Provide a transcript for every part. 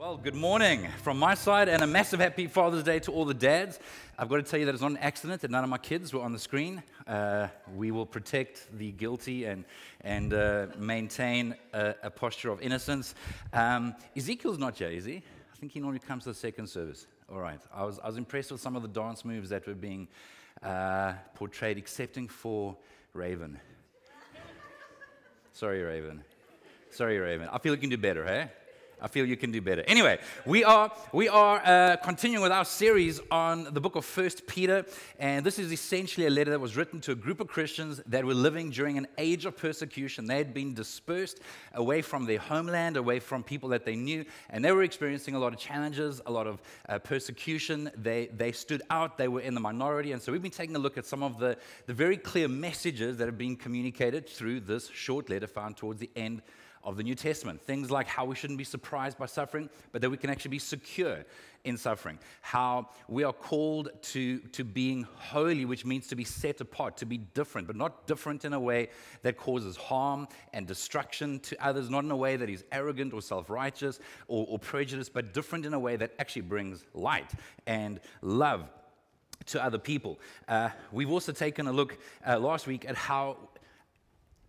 Well, good morning from my side, and a massive happy Father's Day to all the dads. I've got to tell you that it's not an accident that none of my kids were on the screen. Uh, we will protect the guilty and, and uh, maintain a, a, posture of innocence. Um, Ezekiel's not here, is he? I think he normally comes to the second service. All right. I was, I was impressed with some of the dance moves that were being uh, portrayed, excepting for Raven. Sorry, Raven. Sorry, Raven. I feel you can do better, hey? I feel you can do better. Anyway, we are, we are uh, continuing with our series on the book of First Peter, and this is essentially a letter that was written to a group of Christians that were living during an age of persecution. They had been dispersed away from their homeland, away from people that they knew, and they were experiencing a lot of challenges, a lot of uh, persecution. They, they stood out, they were in the minority, and so we've been taking a look at some of the, the very clear messages that have been communicated through this short letter found towards the end of the New Testament. Things like how we shouldn't be surprised by suffering, but that we can actually be secure in suffering. How we are called to, to being holy, which means to be set apart, to be different, but not different in a way that causes harm and destruction to others, not in a way that is arrogant or self righteous or, or prejudiced, but different in a way that actually brings light and love to other people. Uh, we've also taken a look uh, last week at how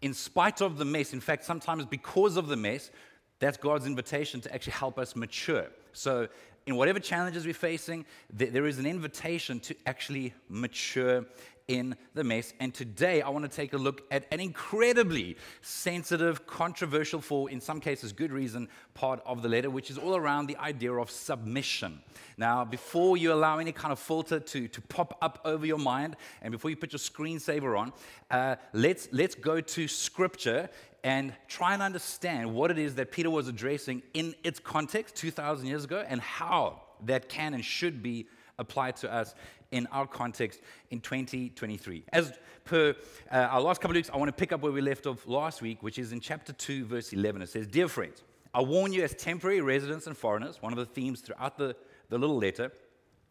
in spite of the mess, in fact, sometimes because of the mess, that's God's invitation to actually help us mature. So, in whatever challenges we're facing, there is an invitation to actually mature in the mess. And today I want to take a look at an incredibly sensitive, controversial, for in some cases good reason, part of the letter, which is all around the idea of submission. Now, before you allow any kind of filter to, to pop up over your mind, and before you put your screensaver on, uh, let's, let's go to scripture and try and understand what it is that Peter was addressing in its context 2,000 years ago and how that can and should be applied to us in our context in 2023. As per uh, our last couple of weeks, I want to pick up where we left off last week, which is in chapter 2, verse 11. It says, Dear friends, I warn you as temporary residents and foreigners, one of the themes throughout the, the little letter,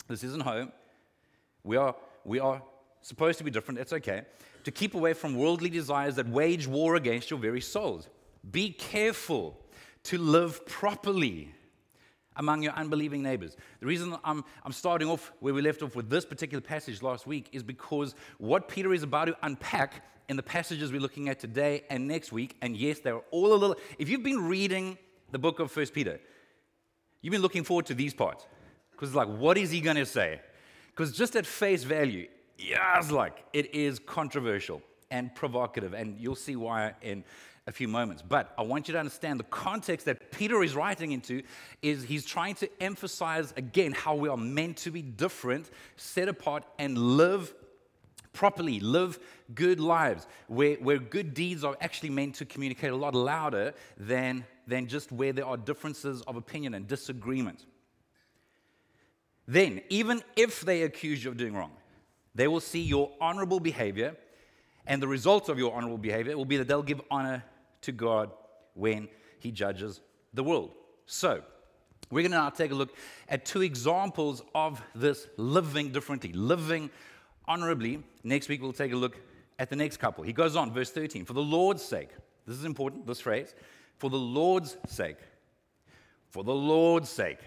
this isn't home. We are, we are supposed to be different, that's okay. To keep away from worldly desires that wage war against your very souls. Be careful to live properly among your unbelieving neighbors. The reason I'm, I'm starting off where we left off with this particular passage last week is because what Peter is about to unpack in the passages we're looking at today and next week, and yes, they're all a little. If you've been reading the book of First Peter, you've been looking forward to these parts because it's like, what is he going to say? Because just at face value, yeah, it's like it is controversial and provocative, and you'll see why in a few moments. But I want you to understand the context that Peter is writing into is he's trying to emphasize again how we are meant to be different, set apart, and live properly, live good lives, where, where good deeds are actually meant to communicate a lot louder than, than just where there are differences of opinion and disagreement. Then, even if they accuse you of doing wrong, they will see your honorable behavior, and the result of your honorable behavior will be that they'll give honor to God when He judges the world. So, we're going to now take a look at two examples of this living differently, living honorably. Next week, we'll take a look at the next couple. He goes on, verse 13, for the Lord's sake. This is important, this phrase. For the Lord's sake. For the Lord's sake.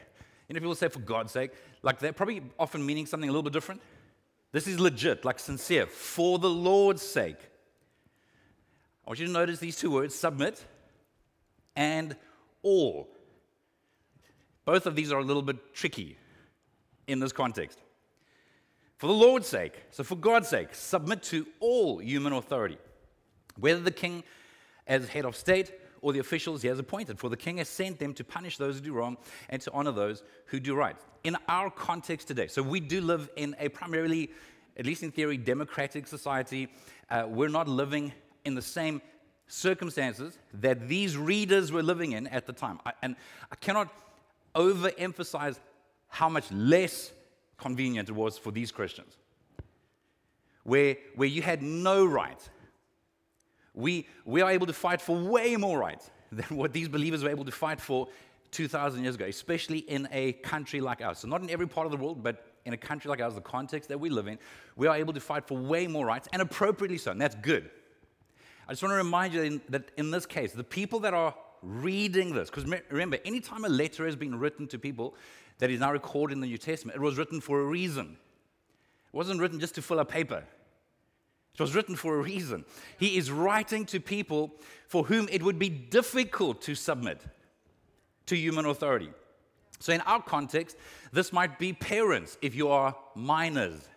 You know, people say for God's sake, like they're probably often meaning something a little bit different. This is legit, like sincere. For the Lord's sake. I want you to notice these two words submit and all. Both of these are a little bit tricky in this context. For the Lord's sake, so for God's sake, submit to all human authority, whether the king as head of state or the officials he has appointed. For the king has sent them to punish those who do wrong and to honor those who do right. In our context today, so we do live in a primarily, at least in theory, democratic society. Uh, we're not living in the same circumstances that these readers were living in at the time. I, and I cannot overemphasize how much less convenient it was for these Christians, where, where you had no right. We, we are able to fight for way more rights than what these believers were able to fight for 2,000 years ago, especially in a country like ours. So, not in every part of the world, but in a country like ours, the context that we live in, we are able to fight for way more rights, and appropriately so, and that's good. I just want to remind you that in this case, the people that are reading this, because remember, anytime a letter has been written to people that is now recorded in the New Testament, it was written for a reason. It wasn't written just to fill a paper. It was written for a reason. He is writing to people for whom it would be difficult to submit to human authority. So, in our context, this might be parents if you are minors,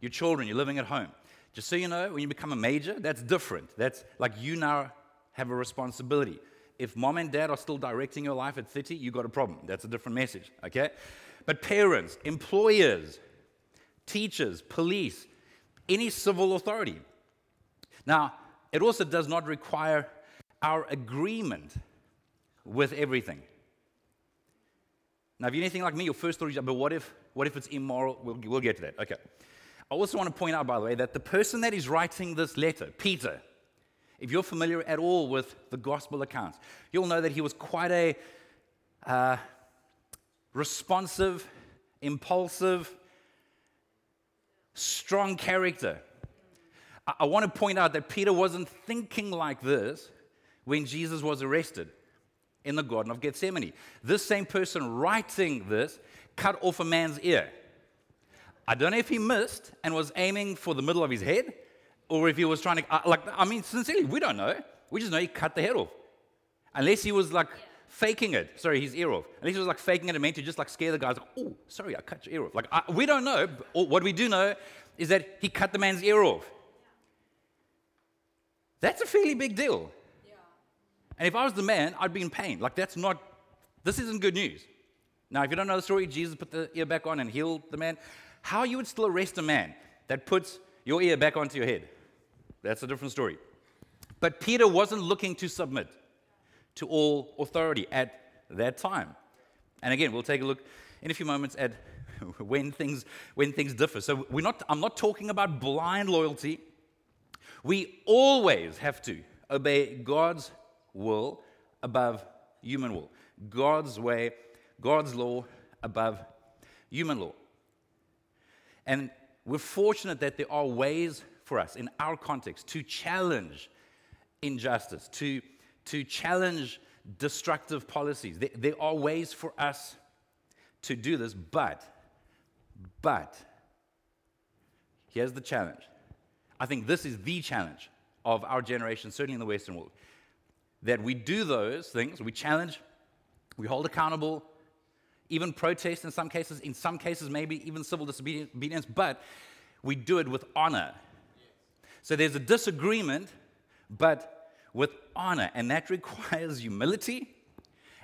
your children, you're living at home. Just so you know, when you become a major, that's different. That's like you now have a responsibility. If mom and dad are still directing your life at 30, you got a problem. That's a different message, okay? But parents, employers, teachers, police, any civil authority. Now, it also does not require our agreement with everything. Now, if you're anything like me, your first thought is, but what if, what if it's immoral? We'll, we'll get to that. Okay. I also want to point out, by the way, that the person that is writing this letter, Peter, if you're familiar at all with the gospel accounts, you'll know that he was quite a uh, responsive, impulsive, strong character. I, I want to point out that Peter wasn't thinking like this when Jesus was arrested in the Garden of Gethsemane. This same person writing this cut off a man's ear. I don't know if he missed and was aiming for the middle of his head or if he was trying to, uh, like, I mean, sincerely, we don't know. We just know he cut the head off. Unless he was like faking it. Sorry, his ear off. Unless he was like faking it and meant to just like scare the guys. Like, oh, sorry, I cut your ear off. Like, I, we don't know. what we do know is that he cut the man's ear off. That's a fairly big deal. Yeah. And if I was the man, I'd be in pain. Like, that's not, this isn't good news. Now, if you don't know the story, Jesus put the ear back on and healed the man. How you would still arrest a man that puts your ear back onto your head? That's a different story. But Peter wasn't looking to submit to all authority at that time. And again, we'll take a look in a few moments at when things, when things differ. So we're not, I'm not talking about blind loyalty. We always have to obey God's will above human will, God's way, God's law above human law. And we're fortunate that there are ways for us in our context to challenge injustice, to, to challenge destructive policies. There, there are ways for us to do this, but, but, here's the challenge. I think this is the challenge of our generation, certainly in the Western world, that we do those things, we challenge, we hold accountable, even protest in some cases, in some cases, maybe even civil disobedience, but we do it with honor. So there's a disagreement, but with honor. And that requires humility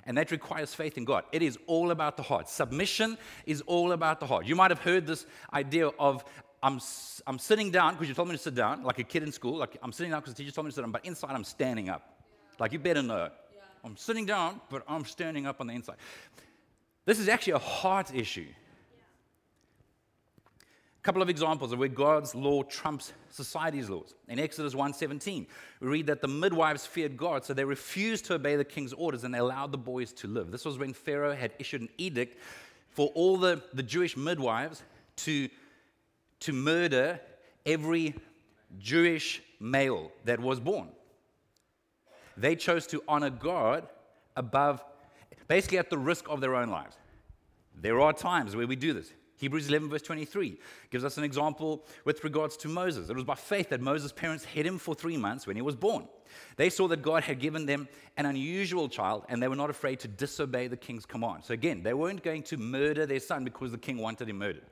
and that requires faith in God. It is all about the heart. Submission is all about the heart. You might have heard this idea of I'm, I'm sitting down because you told me to sit down, like a kid in school. Like I'm sitting down because the teacher told me to sit down, but inside I'm standing up. Like you better know. Yeah. I'm sitting down, but I'm standing up on the inside. This is actually a heart issue A couple of examples of where God's law trumps society's laws. In Exodus 1:17, we read that the midwives feared God, so they refused to obey the king's orders and they allowed the boys to live. This was when Pharaoh had issued an edict for all the, the Jewish midwives to, to murder every Jewish male that was born. They chose to honor God above, basically at the risk of their own lives. There are times where we do this. Hebrews 11, verse 23, gives us an example with regards to Moses. It was by faith that Moses' parents hid him for three months when he was born. They saw that God had given them an unusual child, and they were not afraid to disobey the king's command. So, again, they weren't going to murder their son because the king wanted him murdered.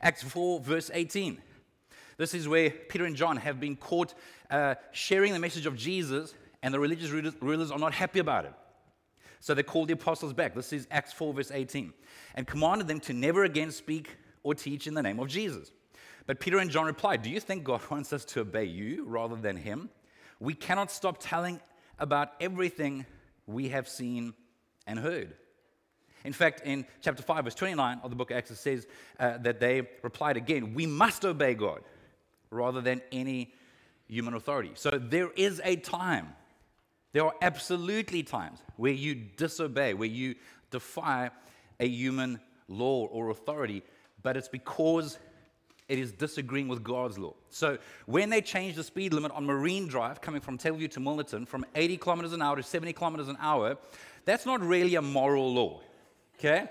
Acts 4, verse 18. This is where Peter and John have been caught uh, sharing the message of Jesus, and the religious rulers are not happy about it. So they called the apostles back. This is Acts 4, verse 18 and commanded them to never again speak or teach in the name of Jesus. But Peter and John replied, Do you think God wants us to obey you rather than him? We cannot stop telling about everything we have seen and heard. In fact, in chapter 5, verse 29 of the book of Acts, it says uh, that they replied again, We must obey God rather than any human authority. So there is a time, there are absolutely times where you disobey, where you defy a human law or authority, but it's because It is disagreeing with God's law. So when they changed the speed limit on Marine Drive, coming from Table View to Milnerton, from 80 kilometers an hour to 70 kilometers an hour, that's not really a moral law. Okay?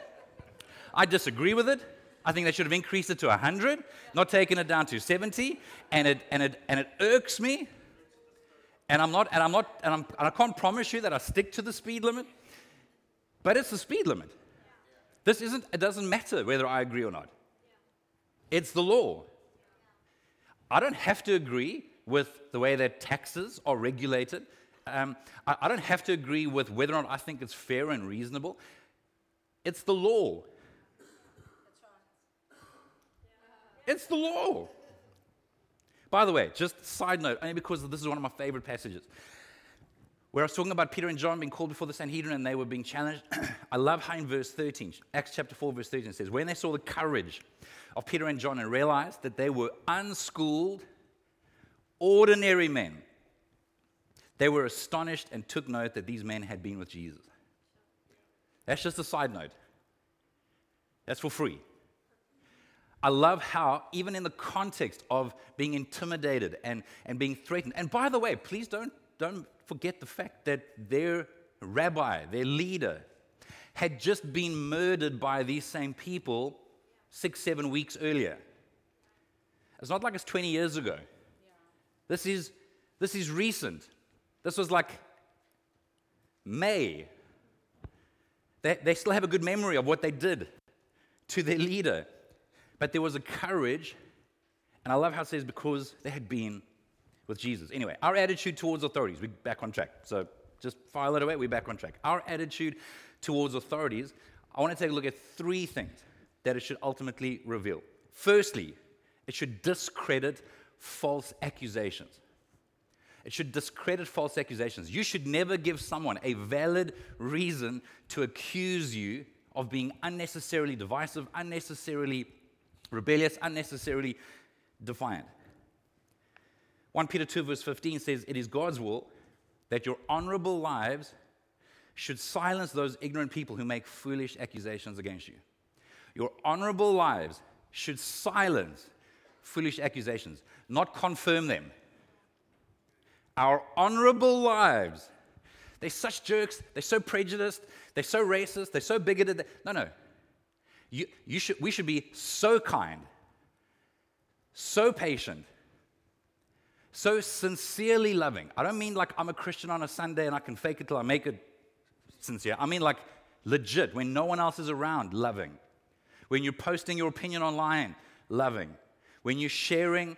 I disagree with it. I think they should have increased it to 100, not taken it down to 70, and it, and it, and it irks me. And I'm not, and I'm not, and, I'm, and I can't promise you that I stick to the speed limit, but it's the speed limit. This isn't, it doesn't matter whether I agree or not. It's the law. I don't have to agree with the way that taxes are regulated. Um, I, I don't have to agree with whether or not I think it's fair and reasonable. It's the law. It's the law. By the way, just side note, only because this is one of my favorite passages, where I was talking about Peter and John being called before the Sanhedrin and they were being challenged. I love how in verse 13, Acts chapter 4, verse 13 says, When they saw the courage of Peter and John and realized that they were unschooled, ordinary men, they were astonished and took note that these men had been with Jesus. That's just a side note. That's for free. I love how, even in the context of being intimidated and, and being threatened, and by the way, please don't, don't forget the fact that their rabbi, their leader, had just been murdered by these same people six, seven weeks earlier. It's not like it's 20 years ago. This, is, this is recent. This was like May. They, they still have a good memory of what they did to their leader. But there was a courage, and I love how it says because they had been with Jesus. Anyway, our attitude towards authorities, we're back on track. So just file it away, we're back on track. Our attitude towards authorities, I want to take a look at three things that it should ultimately reveal. Firstly, it should discredit false accusations. It should discredit false accusations. You should never give someone a valid reason to accuse you of being unnecessarily divisive, unnecessarily rebellious, unnecessarily defiant. 1 Peter 2, verse 15 says, It is God's will that your honorable lives should silence those ignorant people who make foolish accusations against you. Your honorable lives should silence foolish accusations, not confirm them. Our honorable lives, they're such jerks, they're so prejudiced, they're so racist, they're so bigoted. No, no. You, you should, we should be so kind, so patient, so sincerely loving. I don't mean like I'm a Christian on a Sunday and I can fake it till I make it sincere. I mean like legit, when no one else is around, loving. When you're posting your opinion online, loving. When you're sharing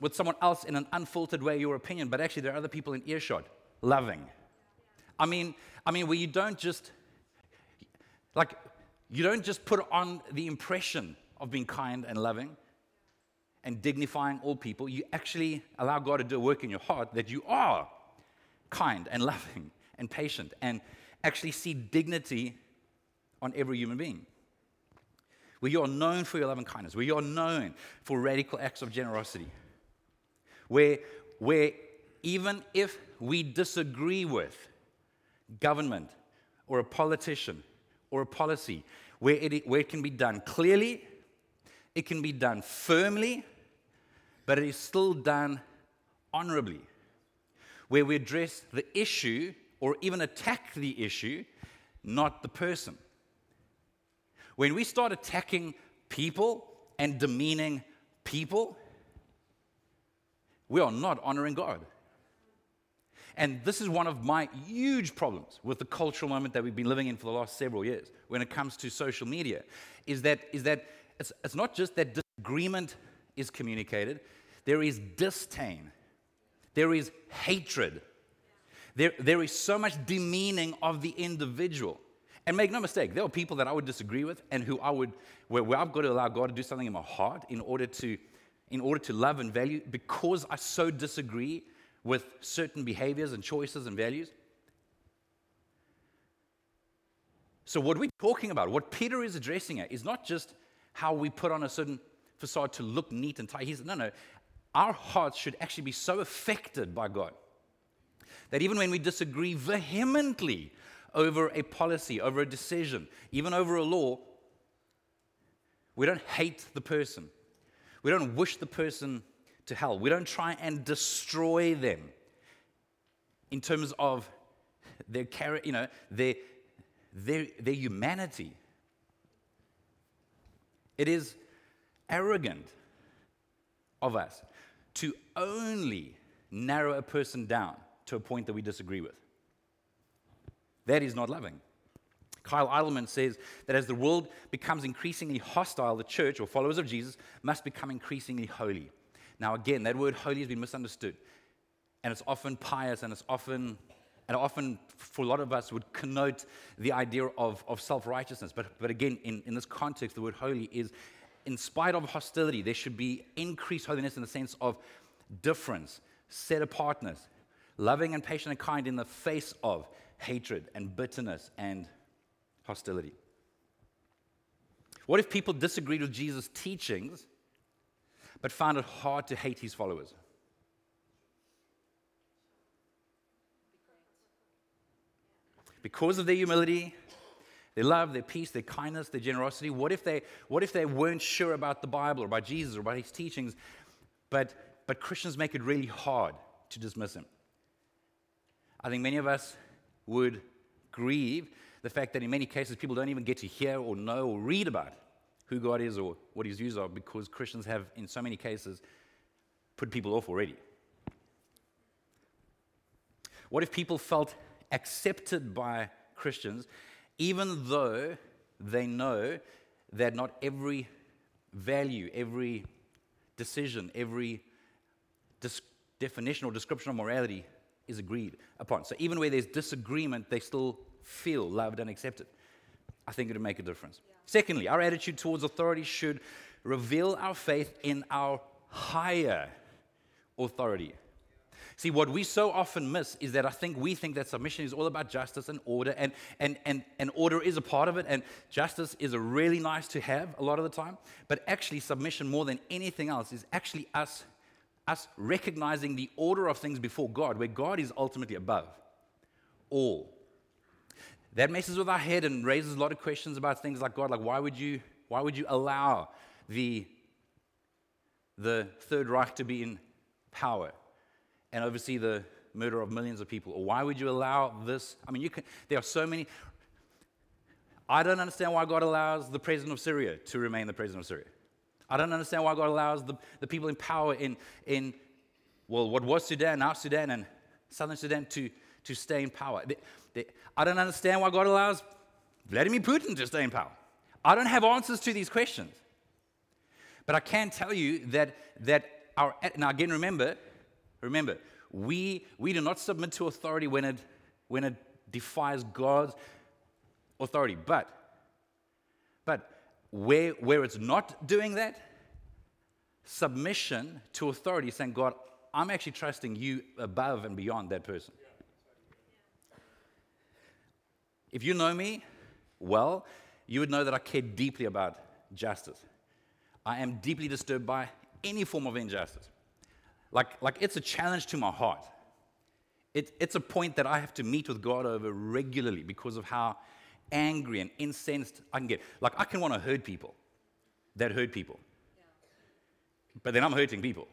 with someone else in an unfiltered way your opinion, but actually there are other people in earshot, loving. I mean, I mean, where you don't just like you don't just put on the impression of being kind and loving and dignifying all people. You actually allow God to do a work in your heart that you are kind and loving and patient and actually see dignity on every human being. Where you are known for your love and kindness, where you are known for radical acts of generosity, where, where even if we disagree with government or a politician or a policy where it, where it can be done clearly, it can be done firmly, but it is still done honorably. Where we address the issue or even attack the issue, not the person. When we start attacking people and demeaning people, we are not honoring God. And this is one of my huge problems with the cultural moment that we've been living in for the last several years when it comes to social media is that, is that it's, it's not just that disagreement is communicated, there is disdain, there is hatred, there, there is so much demeaning of the individual. And make no mistake, there are people that I would disagree with and who I would, where, where I've got to allow God to do something in my heart in order to, in order to love and value because I so disagree with certain behaviors and choices and values. So, what we're talking about, what Peter is addressing here, is not just how we put on a certain facade to look neat and tidy. He's, no, no. Our hearts should actually be so affected by God that even when we disagree vehemently over a policy, over a decision, even over a law, we don't hate the person. we don't wish the person to hell. We don't try and destroy them in terms of their you know, their, their, their humanity. It is arrogant of us to only narrow a person down to a point that we disagree with. That is not loving. Kyle Idleman says that as the world becomes increasingly hostile, the church or followers of Jesus must become increasingly holy. Now, again, that word holy has been misunderstood. And it's often pious and it's often, and often for a lot of us would connote the idea of, of self righteousness. But, but again, in, in this context, the word holy is in spite of hostility, there should be increased holiness in the sense of difference, set apartness, loving and patient and kind in the face of hatred and bitterness and hostility. What if people disagreed with Jesus' teachings but found it hard to hate his followers? Because of their humility, their love, their peace, their kindness, their generosity. What if they, what if they weren't sure about the Bible or about Jesus or about his teachings, but, but Christians make it really hard to dismiss him? I think many of us would grieve the fact that in many cases people don't even get to hear or know or read about who God is or what his views are because Christians have, in so many cases, put people off already. What if people felt accepted by Christians even though they know that not every value, every decision, every dis- definition or description of morality is agreed upon. So even where there's disagreement, they still feel loved and accepted. I think it would make a difference. Yeah. Secondly, our attitude towards authority should reveal our faith in our higher authority. See, what we so often miss is that I think we think that submission is all about justice and order, and, and, and, and order is a part of it, and justice is a really nice to have a lot of the time. But actually, submission, more than anything else, is actually us, us recognizing the order of things before God, where God is ultimately above all. That messes with our head and raises a lot of questions about things like God, like why would you, why would you allow the, the Third Reich to be in power? and oversee the murder of millions of people? Or why would you allow this? I mean, you can, there are so many. I don't understand why God allows the president of Syria to remain the president of Syria. I don't understand why God allows the, the people in power in, in, well, what was Sudan, now Sudan, and southern Sudan to, to stay in power. They, they, I don't understand why God allows Vladimir Putin to stay in power. I don't have answers to these questions. But I can tell you that, that our, now again, remember, Remember, we, we do not submit to authority when it, when it defies God's authority. But, but where, where it's not doing that, submission to authority, saying, God, I'm actually trusting you above and beyond that person. If you know me well, you would know that I care deeply about justice. I am deeply disturbed by any form of injustice. Like, like it's a challenge to my heart. It, it's a point that I have to meet with God over regularly because of how angry and incensed I can get. Like, I can want to hurt people that hurt people. Yeah. But then I'm hurting people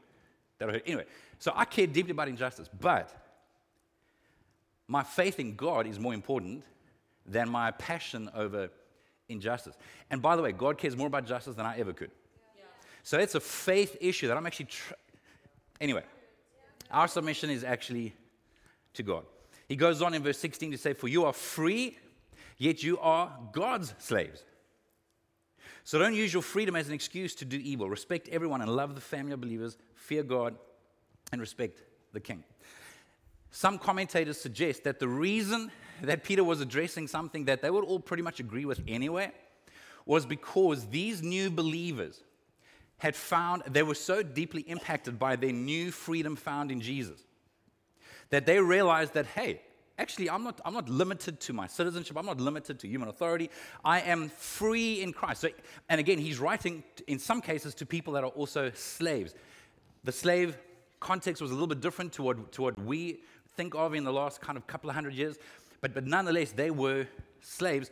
that are hurt. Anyway, so I care deeply about injustice, but my faith in God is more important than my passion over injustice. And by the way, God cares more about justice than I ever could. Yeah. So it's a faith issue that I'm actually tr- Anyway, our submission is actually to God. He goes on in verse 16 to say, For you are free, yet you are God's slaves. So don't use your freedom as an excuse to do evil. Respect everyone and love the family of believers, fear God, and respect the king. Some commentators suggest that the reason that Peter was addressing something that they would all pretty much agree with anyway was because these new believers had found, they were so deeply impacted by their new freedom found in Jesus that they realized that, hey, actually, I'm not, I'm not limited to my citizenship. I'm not limited to human authority. I am free in Christ. So, and again, he's writing in some cases to people that are also slaves. The slave context was a little bit different to what, to what we think of in the last kind of couple of hundred years. But, but nonetheless, they were slaves.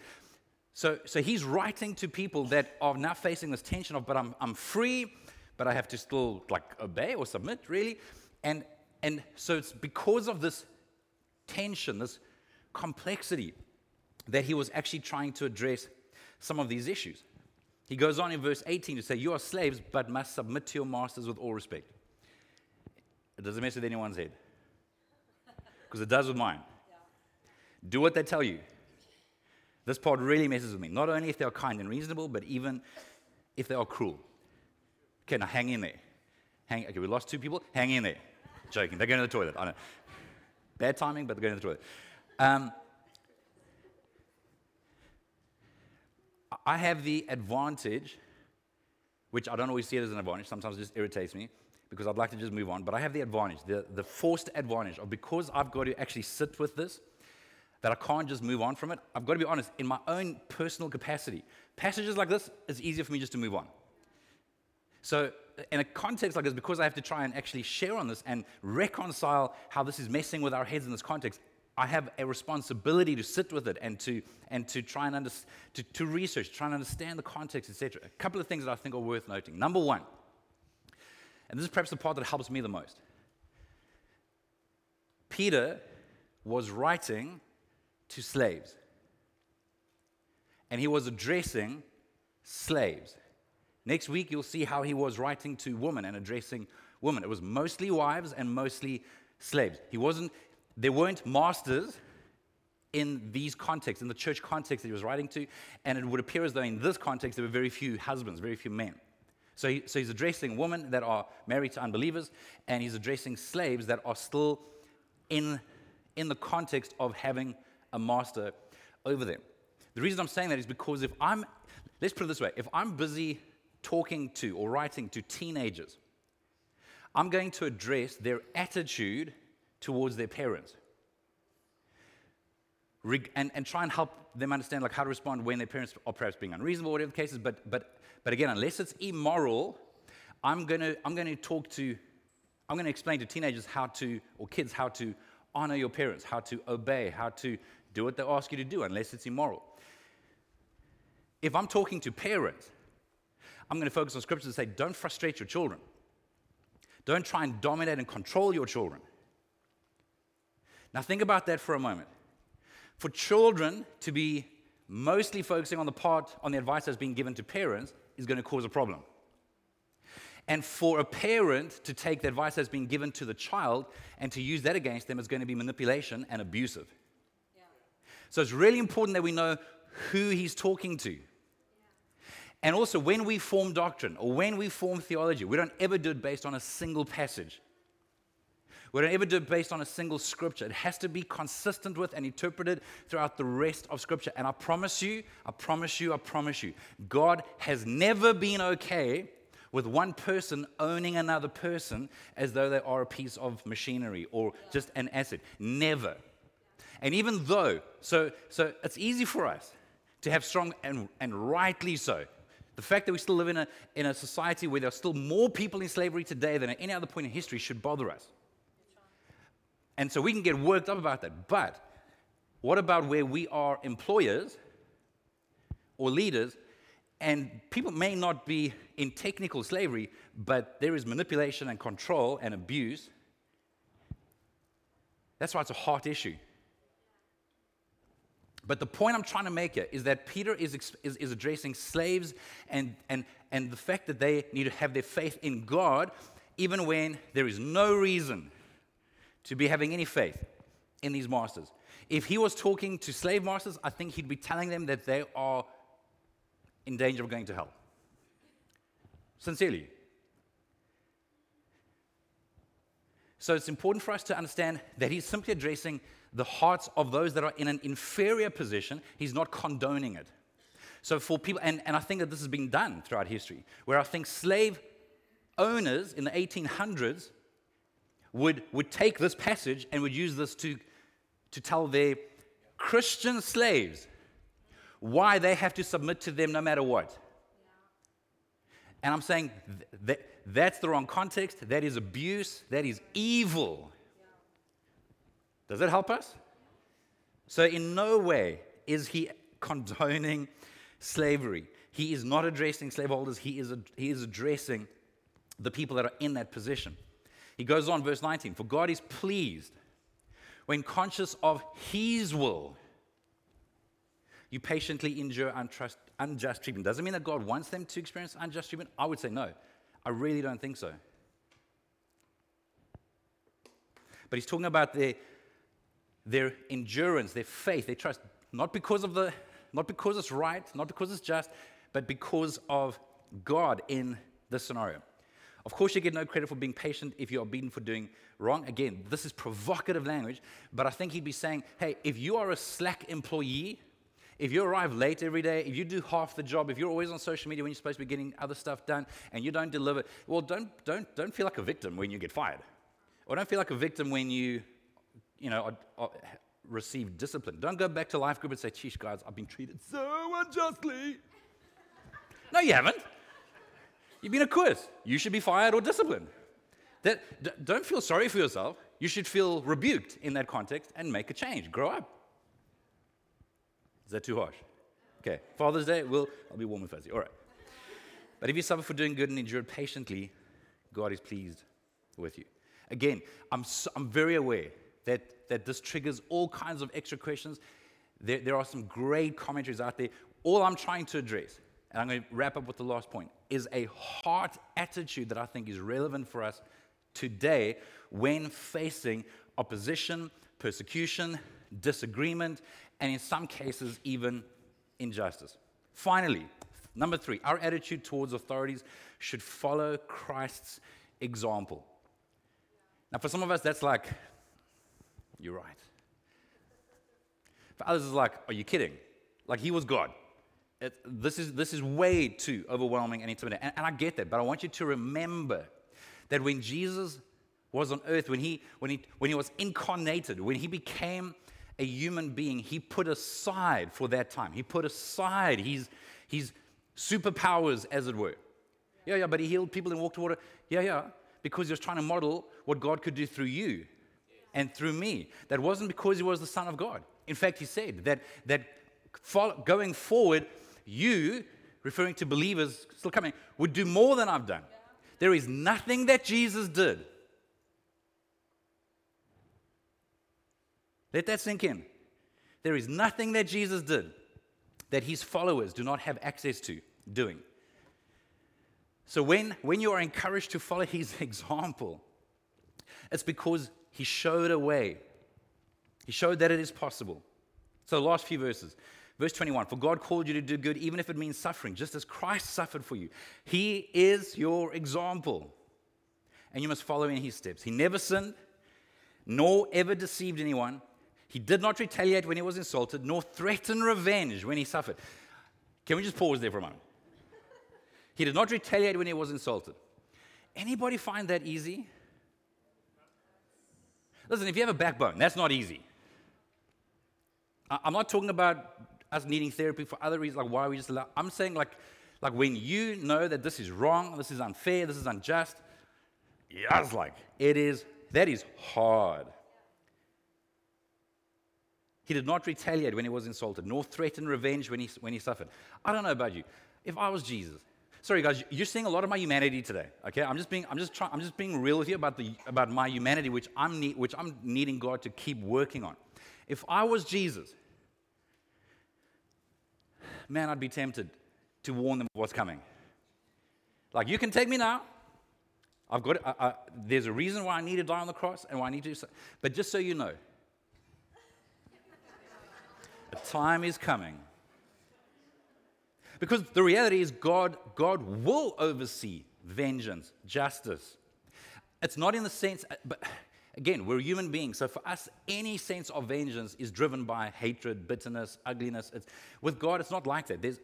So, so he's writing to people that are now facing this tension of, but I'm, I'm free, but I have to still like obey or submit, really. And, and so it's because of this tension, this complexity, that he was actually trying to address some of these issues. He goes on in verse 18 to say, You are slaves, but must submit to your masters with all respect. It doesn't mess with anyone's head, because it does with mine. Do what they tell you. This part really messes with me. Not only if they are kind and reasonable, but even if they are cruel. Okay, now hang in there. Hang, okay, we lost two people. Hang in there. Joking. They're going to the toilet. I know. Bad timing, but they're going to the toilet. Um, I have the advantage, which I don't always see it as an advantage, sometimes it just irritates me because I'd like to just move on, but I have the advantage, the, the forced advantage of because I've got to actually sit with this, that I can't just move on from it. I've got to be honest, in my own personal capacity, passages like this, it's easier for me just to move on. So, in a context like this, because I have to try and actually share on this and reconcile how this is messing with our heads in this context, I have a responsibility to sit with it and to, and to try and under, to, to research, try and understand the context, etc. A couple of things that I think are worth noting. Number one, and this is perhaps the part that helps me the most. Peter was writing to slaves, and he was addressing slaves. Next week, you'll see how he was writing to women and addressing women. It was mostly wives and mostly slaves. He wasn't, there weren't masters in these contexts, in the church context that he was writing to, and it would appear as though in this context there were very few husbands, very few men. So, he, so he's addressing women that are married to unbelievers, and he's addressing slaves that are still in, in the context of having a master over them. The reason I'm saying that is because if I'm, let's put it this way, if I'm busy talking to or writing to teenagers, I'm going to address their attitude towards their parents. And, and try and help them understand like how to respond when their parents are perhaps being unreasonable, whatever the case is. But, but, but again, unless it's immoral, I'm going to I'm going to talk to, I'm going to explain to teenagers how to, or kids, how to honor your parents, how to obey, how to do what they ask you to do, unless it's immoral. If I'm talking to parents, I'm going to focus on scriptures and say, don't frustrate your children. Don't try and dominate and control your children. Now, think about that for a moment. For children to be mostly focusing on the part, on the advice that's being given to parents, is going to cause a problem. And for a parent to take the advice that's being given to the child and to use that against them is going to be manipulation and abusive. So it's really important that we know who he's talking to. And also, when we form doctrine or when we form theology, we don't ever do it based on a single passage. We don't ever do it based on a single scripture. It has to be consistent with and interpreted throughout the rest of scripture. And I promise you, I promise you, I promise you, God has never been okay with one person owning another person as though they are a piece of machinery or just an asset. Never. And even though, so, so it's easy for us to have strong, and, and rightly so, the fact that we still live in a, in a society where there are still more people in slavery today than at any other point in history should bother us. And so we can get worked up about that. But what about where we are employers or leaders and people may not be in technical slavery, but there is manipulation and control and abuse? That's why it's a hot issue. But the point I'm trying to make here is that Peter is, is, is, addressing slaves and, and, and the fact that they need to have their faith in God, even when there is no reason to be having any faith in these masters. If he was talking to slave masters, I think he'd be telling them that they are in danger of going to hell. Sincerely. So it's important for us to understand that he's simply addressing the hearts of those that are in an inferior position, he's not condoning it. So for people, and, and I think that this has been done throughout history, where I think slave owners in the 1800s would, would take this passage and would use this to, to tell their Christian slaves why they have to submit to them no matter what. And I'm saying that that's the wrong context. That is abuse. That is evil. Does that help us? So, in no way is he condoning slavery. He is not addressing slaveholders, he is, he is addressing the people that are in that position. He goes on, verse 19 For God is pleased when conscious of His will, you patiently endure untrust, unjust treatment. Doesn't mean that God wants them to experience unjust treatment. I would say no. I really don't think so. But he's talking about their, their endurance, their faith, their trust, not because of the, not because it's right, not because it's just, but because of God in this scenario. Of course, you get no credit for being patient if you are beaten for doing wrong. Again, this is provocative language, but I think he'd be saying, hey, if you are a slack employee, if you arrive late every day, if you do half the job, if you're always on social media when you're supposed to be getting other stuff done and you don't deliver, well, don't, don't, don't feel like a victim when you get fired. Or don't feel like a victim when you, you know, are, are, uh, receive discipline. Don't go back to life group and say, geez, guys, I've been treated so unjustly. no, you haven't. You've been a quiz. You should be fired or disciplined. That, d- don't feel sorry for yourself. You should feel rebuked in that context and make a change. Grow up. Is that too harsh? Okay, Father's Day, we'll, I'll be warm and fuzzy. All right. But if you suffer for doing good and endure patiently, God is pleased with you. Again, I'm, so, I'm very aware that, that this triggers all kinds of extra questions. There, there are some great commentaries out there. All I'm trying to address, and I'm going to wrap up with the last point, is a heart attitude that I think is relevant for us today when facing opposition, persecution, disagreement, and in some cases, even injustice. Finally, number three, our attitude towards authorities should follow Christ's example. Now, for some of us, that's like, you're right. For others, it's like, are you kidding? Like, he was God. It, this, is, this is way too overwhelming and intimidating. And, and I get that, but I want you to remember that when Jesus was on earth, when he, when, he, when he was incarnated, when he became a human being, he put aside for that time, he put aside his, his superpowers, as it were. Yeah, yeah, but he healed people and walked water. Yeah, yeah, because he was trying to model what God could do through you and through me. That wasn't because he was the Son of God. In fact, he said that, that going forward, you, referring to believers still coming, would do more than I've done. There is nothing that Jesus did. Let that sink in. There is nothing that Jesus did that his followers do not have access to doing. So when, when you are encouraged to follow his example, it's because he showed a way. He showed that it is possible. So, the last few verses. Verse 21 For God called you to do good, even if it means suffering, just as Christ suffered for you. He is your example, and you must follow in his steps. He never sinned, nor ever deceived anyone. He did not retaliate when he was insulted, nor threaten revenge when he suffered. Can we just pause there for a moment? He did not retaliate when he was insulted. Anybody find that easy? Listen, if you have a backbone, that's not easy. I'm not talking about us needing therapy for other reasons, like why we just allow. I'm saying like, like when you know that this is wrong, this is unfair, this is unjust. It's like it is. That is hard. He did not retaliate when he was insulted, nor threaten revenge when he, when he suffered. I don't know about you. If I was Jesus, sorry guys, you're seeing a lot of my humanity today. Okay, I'm just being, I'm just trying, I'm just being real with you about the about my humanity, which I'm need, which I'm needing God to keep working on. If I was Jesus, man, I'd be tempted to warn them of what's coming. Like, you can take me now. I've got, uh, uh, there's a reason why I need to die on the cross and why I need to, but just so you know, a time is coming. Because the reality is, God, God will oversee vengeance, justice. It's not in the sense, uh, but Again, we're human beings, so for us, any sense of vengeance is driven by hatred, bitterness, ugliness. It's, with God, it's not like that. There's,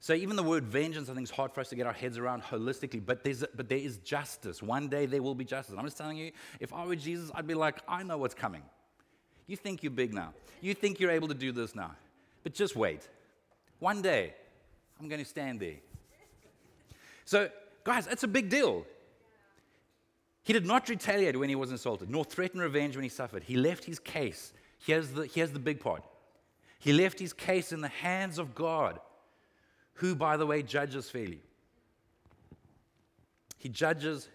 so even the word vengeance, I think, is hard for us to get our heads around holistically. But there's, but there is justice. One day there will be justice. I'm just telling you, if I were Jesus, I'd be like, I know what's coming. You think you're big now. You think you're able to do this now. But just wait. One day, I'm going to stand there. So, guys, it's a big deal. He did not retaliate when he was insulted, nor threaten revenge when he suffered. He left his case. Here's the, here's the big part. He left his case in the hands of God, who, by the way, judges fairly. He judges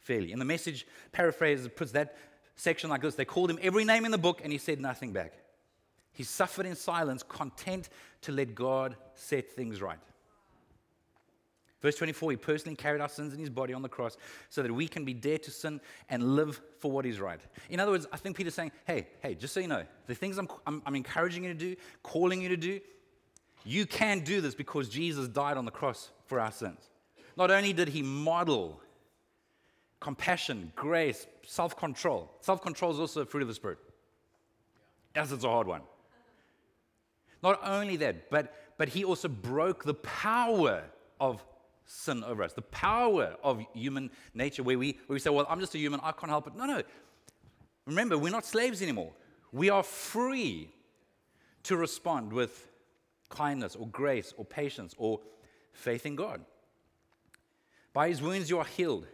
fairly. In the message paraphrases puts that section like this They called him every name in the book, and he said nothing back. He suffered in silence, content to let God set things right. Verse 24, he personally carried our sins in his body on the cross so that we can be dead to sin and live for what is right. In other words, I think Peter's saying, hey, hey, just so you know, the things I'm, I'm, I'm encouraging you to do, calling you to do, you can do this because Jesus died on the cross for our sins. Not only did he model compassion, grace, self control, self control is also a fruit of the Spirit. Yes, it's a hard one. Not only that, but, but he also broke the power of sin over us, the power of human nature, where we, where we say, Well, I'm just a human, I can't help it. No, no. Remember, we're not slaves anymore. We are free to respond with kindness or grace or patience or faith in God. By his wounds you are healed.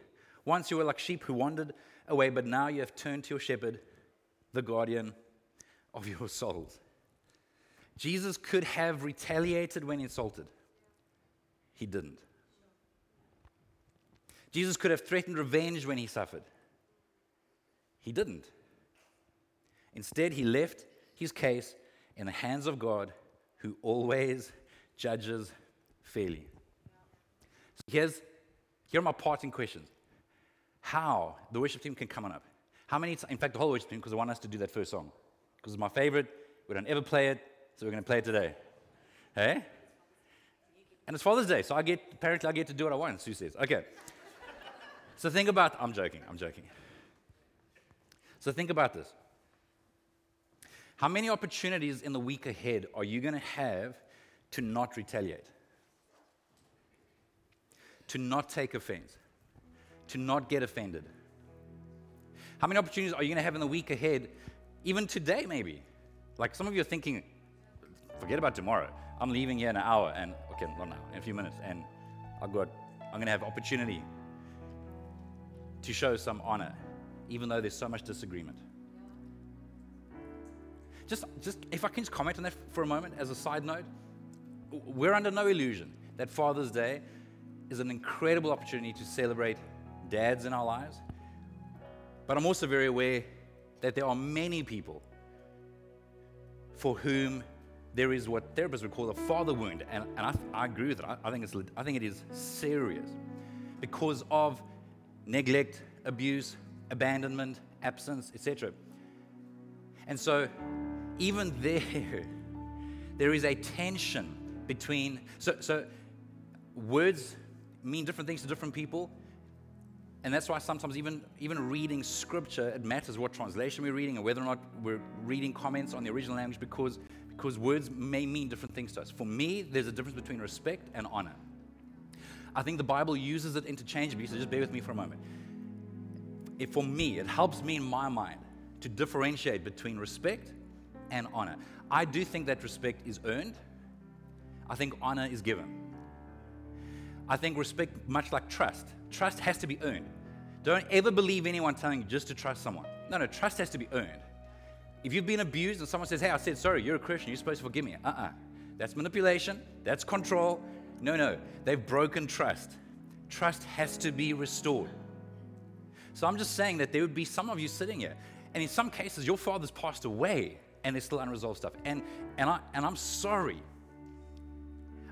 Once you were like sheep who wandered away, but now you have turned to your shepherd, the guardian of your souls. Jesus could have retaliated when insulted. He didn't. Jesus could have threatened revenge when he suffered. He didn't. Instead, he left his case in the hands of God, who always judges fairly. So here's, here are my parting questions. How the worship team can come on up. How many, in fact, the whole worship team, because I want us to do that first song. Because it's my favorite. We don't ever play it, so we're going to play today. Hey? And it's Father's Day, so I get, apparently I get to do what I want, Sue says. Okay. So think about, I'm joking, I'm joking. So think about this. How many opportunities in the week ahead are you going to have to not retaliate? To not take offense? To not get offended? How many opportunities are you going to have in the week ahead, even today maybe? Like some of you are thinking, forget about tomorrow. I'm leaving here in an hour and, okay, not now, in a few minutes, and I've got, I'm going to have opportunity to show some honor, even though there's so much disagreement. Just, just if I can just comment on that for a moment as a side note, we're under no illusion that Father's Day is an incredible opportunity to celebrate dads in our lives. But I'm also very aware that there are many people for whom there is what therapists would call a father wound. And, and I, I agree with it. I, I, think it's, I think it is serious because of neglect, abuse, abandonment, absence, etc. And so, even there, there is a tension between. So, so, words mean different things to different people. And that's why sometimes, even, even reading scripture, it matters what translation we're reading and whether or not we're reading comments on the original language because, because words may mean different things to us. For me, there's a difference between respect and honor. I think the Bible uses it interchangeably, so just bear with me for a moment. For me, it helps me in my mind to differentiate between respect and honor. I do think that respect is earned, I think honor is given. I think respect, much like trust, trust has to be earned. Don't ever believe anyone telling you just to trust someone. No, no, trust has to be earned. If you've been abused and someone says, Hey, I said sorry, you're a Christian, you're supposed to forgive me. Uh uh-uh. uh. That's manipulation, that's control, no, no, they've broken trust. Trust has to be restored. So I'm just saying that there would be some of you sitting here, and in some cases, your father's passed away and there's still unresolved stuff. And, and, I, and I'm sorry.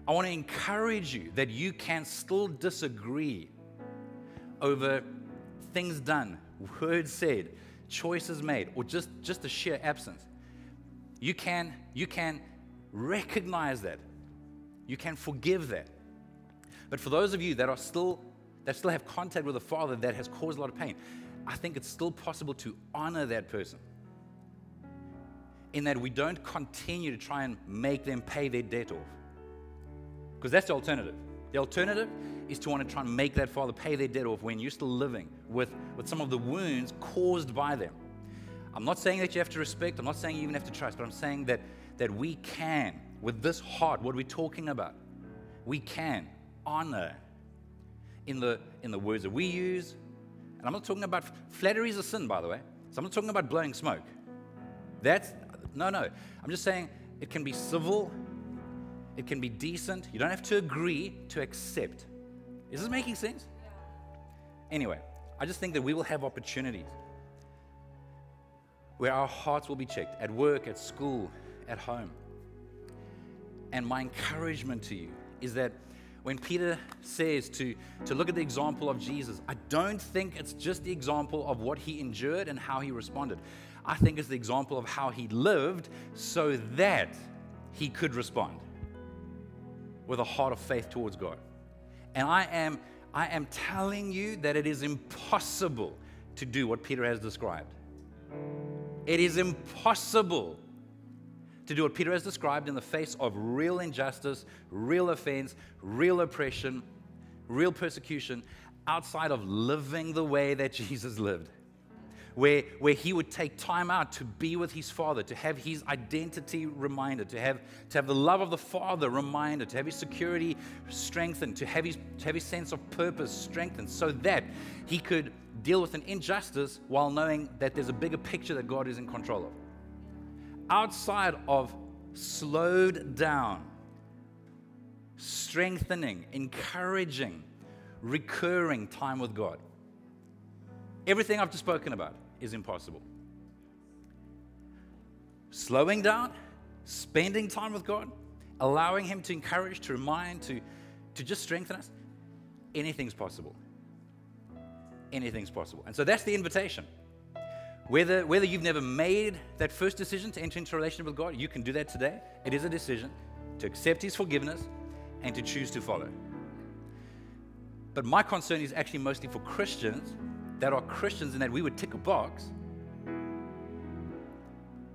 I want to encourage you that you can still disagree over things done, words said, choices made, or just, just the sheer absence. You can, you can recognize that you can forgive that. But for those of you that are still that still have contact with a father that has caused a lot of pain, I think it's still possible to honor that person. In that we don't continue to try and make them pay their debt off. Because that's the alternative. The alternative is to want to try and make that father pay their debt off when you're still living with, with some of the wounds caused by them. I'm not saying that you have to respect, I'm not saying you even have to trust, but I'm saying that, that we can with this heart, what we're talking about, we can honor in the, in the words that we use. And I'm not talking about flattery is a sin, by the way. So I'm not talking about blowing smoke. That's, no, no. I'm just saying it can be civil, it can be decent. You don't have to agree to accept. Is this making sense? Anyway, I just think that we will have opportunities where our hearts will be checked at work, at school, at home. And my encouragement to you is that when Peter says to, to look at the example of Jesus, I don't think it's just the example of what he endured and how he responded. I think it's the example of how he lived so that he could respond with a heart of faith towards God. And I am, I am telling you that it is impossible to do what Peter has described. It is impossible to do what Peter has described in the face of real injustice, real offense, real oppression, real persecution, outside of living the way that Jesus lived. Where, where he would take time out to be with his father, to have his identity reminded, to have, to have the love of the father reminded, to have his security strengthened, to have his, to have his sense of purpose strengthened, so that he could deal with an injustice while knowing that there's a bigger picture that God is in control of. Outside of slowed down, strengthening, encouraging, recurring time with God. Everything I've just spoken about is impossible. Slowing down, spending time with God, allowing Him to encourage, to remind, to, to just strengthen us, anything's possible anything's possible. And so that's the invitation. Whether, whether you've never made that first decision to enter into a relationship with God, you can do that today. It is a decision to accept His forgiveness and to choose to follow. But my concern is actually mostly for Christians that are Christians and that we would tick a box,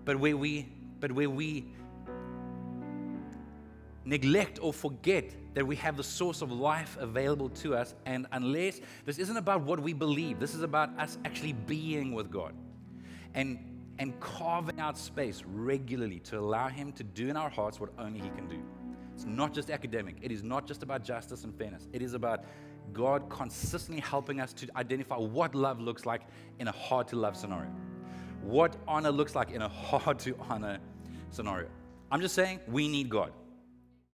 but where we, but where we neglect or forget that we have the source of life available to us. And unless this isn't about what we believe, this is about us actually being with God and, and carving out space regularly to allow Him to do in our hearts what only He can do. It's not just academic, it is not just about justice and fairness, it is about God consistently helping us to identify what love looks like in a hard to love scenario, what honor looks like in a hard to honor scenario. I'm just saying we need God.